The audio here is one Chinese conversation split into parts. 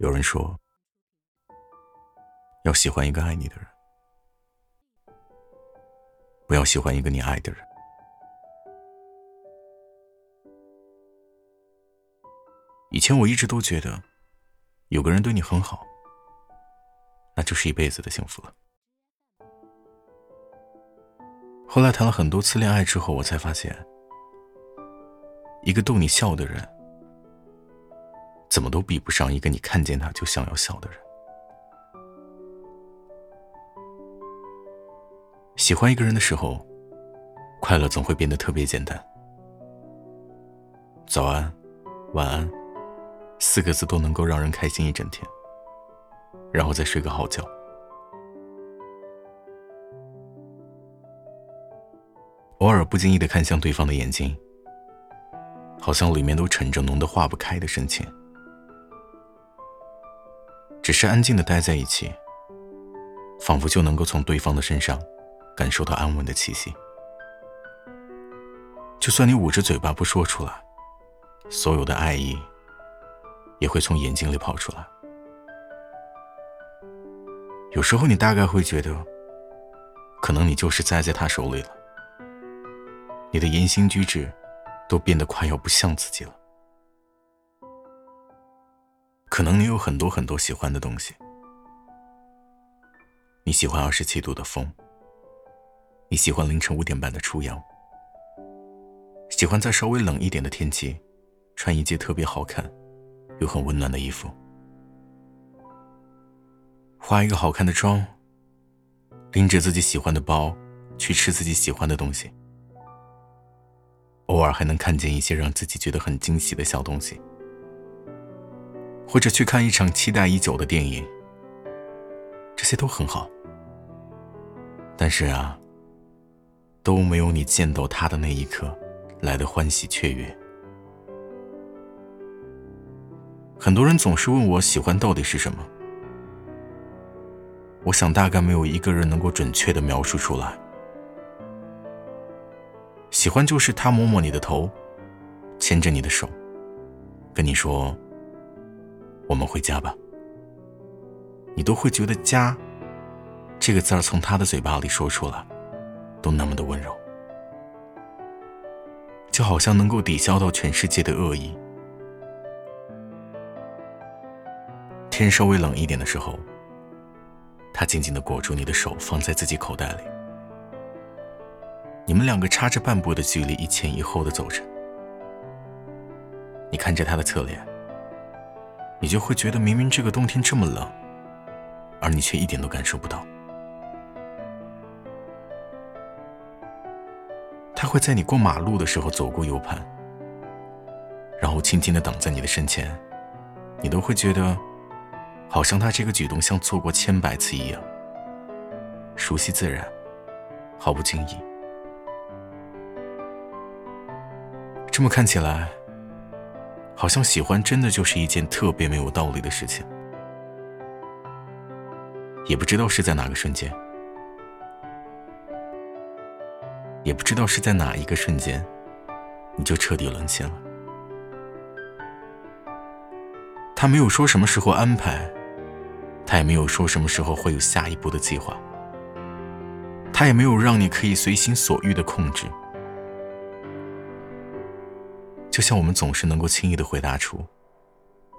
有人说，要喜欢一个爱你的人，不要喜欢一个你爱的人。以前我一直都觉得，有个人对你很好，那就是一辈子的幸福了。后来谈了很多次恋爱之后，我才发现，一个逗你笑的人。怎么都比不上一个你看见他就想要笑的人。喜欢一个人的时候，快乐总会变得特别简单。早安，晚安，四个字都能够让人开心一整天，然后再睡个好觉。偶尔不经意的看向对方的眼睛，好像里面都沉着浓得化不开的深情。只是安静的待在一起，仿佛就能够从对方的身上感受到安稳的气息。就算你捂着嘴巴不说出来，所有的爱意也会从眼睛里跑出来。有时候你大概会觉得，可能你就是栽在他手里了，你的言行举止都变得快要不像自己了。可能你有很多很多喜欢的东西，你喜欢二十七度的风，你喜欢凌晨五点半的初阳，喜欢在稍微冷一点的天气，穿一件特别好看又很温暖的衣服，化一个好看的妆，拎着自己喜欢的包去吃自己喜欢的东西，偶尔还能看见一些让自己觉得很惊喜的小东西。或者去看一场期待已久的电影，这些都很好。但是啊，都没有你见到他的那一刻来的欢喜雀跃。很多人总是问我喜欢到底是什么，我想大概没有一个人能够准确的描述出来。喜欢就是他摸摸你的头，牵着你的手，跟你说。我们回家吧。你都会觉得“家”这个字儿从他的嘴巴里说出来，都那么的温柔，就好像能够抵消到全世界的恶意。天稍微冷一点的时候，他紧紧的裹住你的手，放在自己口袋里。你们两个差着半步的距离，一前一后的走着。你看着他的侧脸。你就会觉得，明明这个冬天这么冷，而你却一点都感受不到。他会在你过马路的时候走过 U 盘，然后轻轻的挡在你的身前，你都会觉得，好像他这个举动像做过千百次一样，熟悉自然，毫不经意。这么看起来。好像喜欢真的就是一件特别没有道理的事情，也不知道是在哪个瞬间，也不知道是在哪一个瞬间，你就彻底沦陷了。他没有说什么时候安排，他也没有说什么时候会有下一步的计划，他也没有让你可以随心所欲的控制。就像我们总是能够轻易的回答出，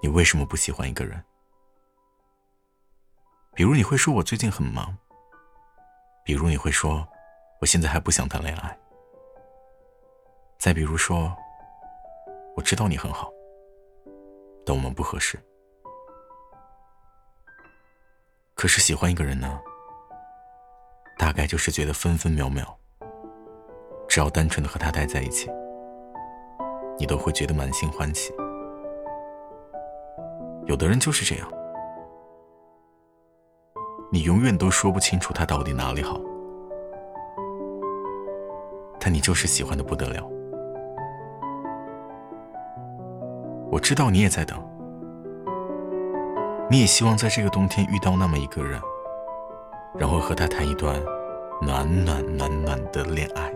你为什么不喜欢一个人？比如你会说我最近很忙，比如你会说我现在还不想谈恋爱，再比如说我知道你很好，但我们不合适。可是喜欢一个人呢，大概就是觉得分分秒秒，只要单纯的和他待在一起。你都会觉得满心欢喜。有的人就是这样，你永远都说不清楚他到底哪里好，但你就是喜欢的不得了。我知道你也在等，你也希望在这个冬天遇到那么一个人，然后和他谈一段暖暖暖暖的恋爱。